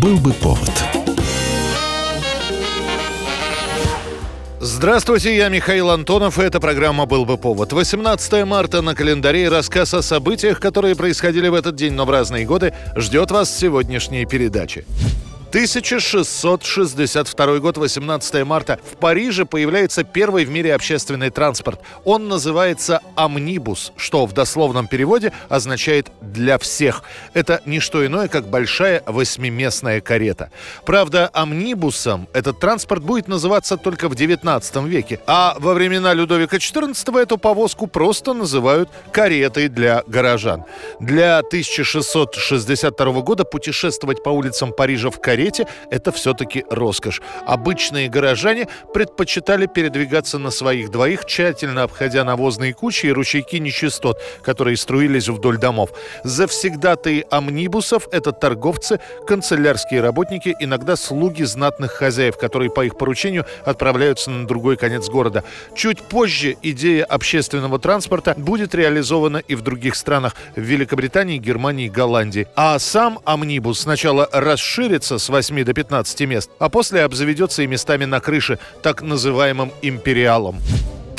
Был бы повод. Здравствуйте, я Михаил Антонов, и эта программа «Был бы повод». 18 марта на календаре рассказ о событиях, которые происходили в этот день, но в разные годы, ждет вас сегодняшней передачи. 1662 год, 18 марта. В Париже появляется первый в мире общественный транспорт. Он называется «Амнибус», что в дословном переводе означает «для всех». Это не что иное, как большая восьмиместная карета. Правда, амнибусом этот транспорт будет называться только в 19 веке, а во времена Людовика XIV эту повозку просто называют «каретой для горожан». Для 1662 года путешествовать по улицам Парижа в карете карете – это все-таки роскошь. Обычные горожане предпочитали передвигаться на своих двоих, тщательно обходя навозные кучи и ручейки нечистот, которые струились вдоль домов. Завсегдатые амнибусов – это торговцы, канцелярские работники, иногда слуги знатных хозяев, которые по их поручению отправляются на другой конец города. Чуть позже идея общественного транспорта будет реализована и в других странах – в Великобритании, Германии, Голландии. А сам амнибус сначала расширится с 8 до 15 мест, а после обзаведется и местами на крыше, так называемым империалом.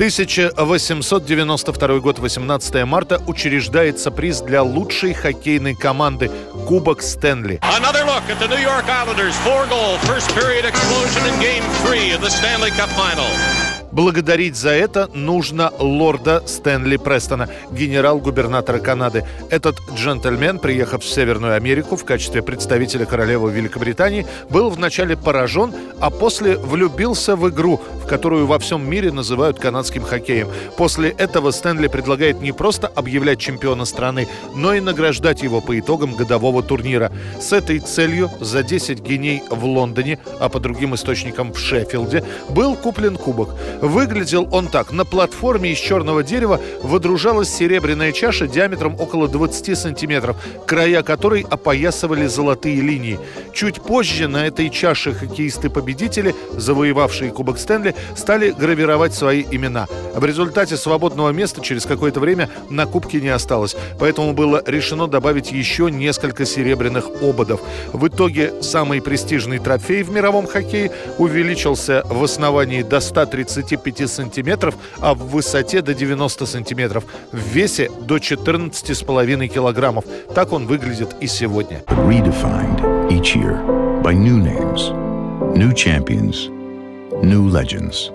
1892 год, 18 марта, учреждается приз для лучшей хоккейной команды Кубок Стэнли. Period explosion in Game 3 of the Stanley Cup Final. Благодарить за это нужно лорда Стэнли Престона, генерал-губернатора Канады. Этот джентльмен, приехав в Северную Америку в качестве представителя королевы Великобритании, был вначале поражен, а после влюбился в игру, в которую во всем мире называют канадским хоккеем. После этого Стэнли предлагает не просто объявлять чемпиона страны, но и награждать его по итогам годового турнира. С этой целью за 10 геней в Лондоне, а по другим источникам в Шеффилде, был куплен кубок. Выглядел он так. На платформе из черного дерева водружалась серебряная чаша диаметром около 20 сантиметров, края которой опоясывали золотые линии. Чуть позже на этой чаше хоккеисты-победители, завоевавшие Кубок Стэнли, стали гравировать свои имена. В результате свободного места через какое-то время на кубке не осталось, поэтому было решено добавить еще несколько серебряных ободов. В итоге самый престижный трофей в мировом хоккее увеличился в основании до 130 25 сантиметров, а в высоте до 90 сантиметров, в весе до 14,5 килограммов. Так он выглядит и сегодня. Redefined each year by new names, new champions, new legends.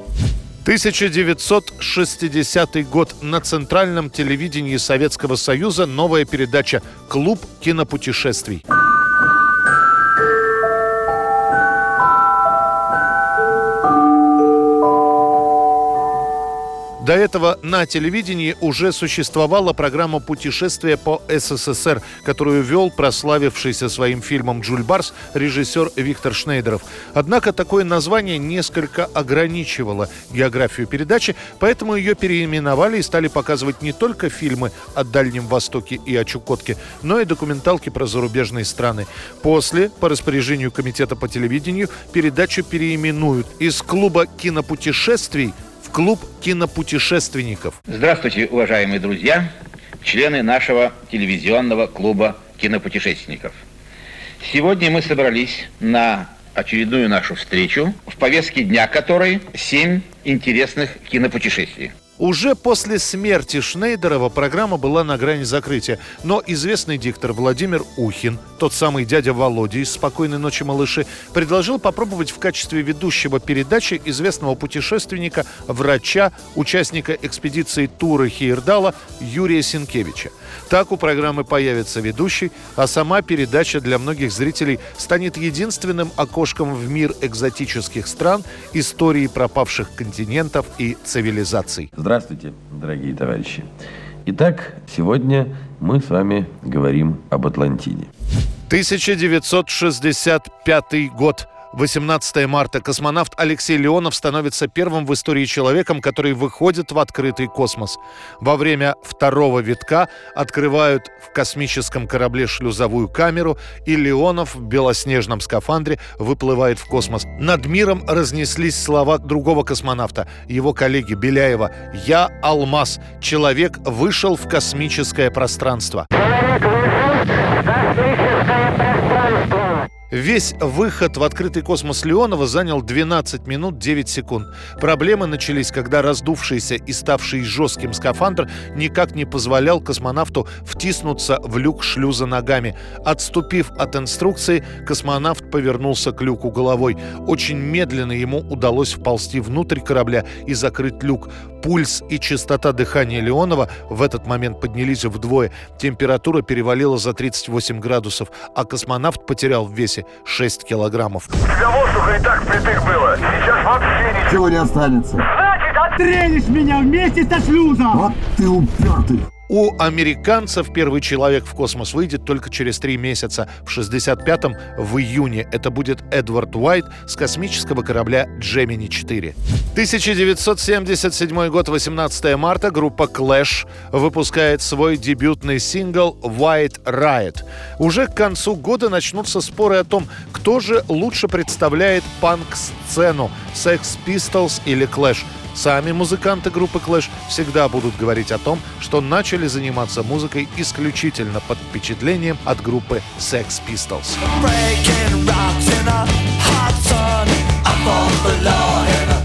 1960 год. На центральном телевидении Советского Союза новая передача «Клуб кинопутешествий». До этого на телевидении уже существовала программа «Путешествие по СССР», которую вел прославившийся своим фильмом «Джульбарс» режиссер Виктор Шнейдеров. Однако такое название несколько ограничивало географию передачи, поэтому ее переименовали и стали показывать не только фильмы о Дальнем Востоке и о Чукотке, но и документалки про зарубежные страны. После, по распоряжению Комитета по телевидению, передачу переименуют из клуба кинопутешествий в клуб кинопутешественников. Здравствуйте, уважаемые друзья, члены нашего телевизионного клуба кинопутешественников. Сегодня мы собрались на очередную нашу встречу, в повестке дня которой семь интересных кинопутешествий. Уже после смерти Шнейдерова программа была на грани закрытия, но известный диктор Владимир Ухин, тот самый дядя Володя из «Спокойной ночи, малыши», предложил попробовать в качестве ведущего передачи известного путешественника, врача, участника экспедиции Тура Хейрдала Юрия Синкевича. Так у программы появится ведущий, а сама передача для многих зрителей станет единственным окошком в мир экзотических стран, истории пропавших континентов и цивилизаций. Здравствуйте, дорогие товарищи. Итак, сегодня мы с вами говорим об Атлантиде. 1965 год. 18 марта космонавт Алексей Леонов становится первым в истории человеком, который выходит в открытый космос. Во время второго витка открывают в космическом корабле шлюзовую камеру, и Леонов в белоснежном скафандре выплывает в космос. Над миром разнеслись слова другого космонавта, его коллеги Беляева. «Я алмаз. Человек вышел в космическое пространство». Человек вышел в космическое. Весь выход в открытый космос Леонова занял 12 минут 9 секунд. Проблемы начались, когда раздувшийся и ставший жестким скафандр никак не позволял космонавту втиснуться в люк шлюза ногами. Отступив от инструкции, космонавт повернулся к люку головой. Очень медленно ему удалось вползти внутрь корабля и закрыть люк. Пульс и частота дыхания Леонова в этот момент поднялись вдвое. Температура перевалила за 38 градусов, а космонавт потерял в весе 6 килограммов. Тебя воздуха и так впритык было. Сейчас вообще ничего. Чего не останется? Значит, Стрелишь меня вместе со шлюзом! Вот ты упертый. У американцев первый человек в космос выйдет только через три месяца. В 65-м, в июне, это будет Эдвард Уайт с космического корабля «Джемини-4». 1977 год, 18 марта, группа Clash выпускает свой дебютный сингл «White Riot». Уже к концу года начнутся споры о том, кто же лучше представляет панк-сцену – Sex Pistols или Clash – Сами музыканты группы Clash всегда будут говорить о том, что начали заниматься музыкой исключительно под впечатлением от группы Sex Pistols. Был бы повод.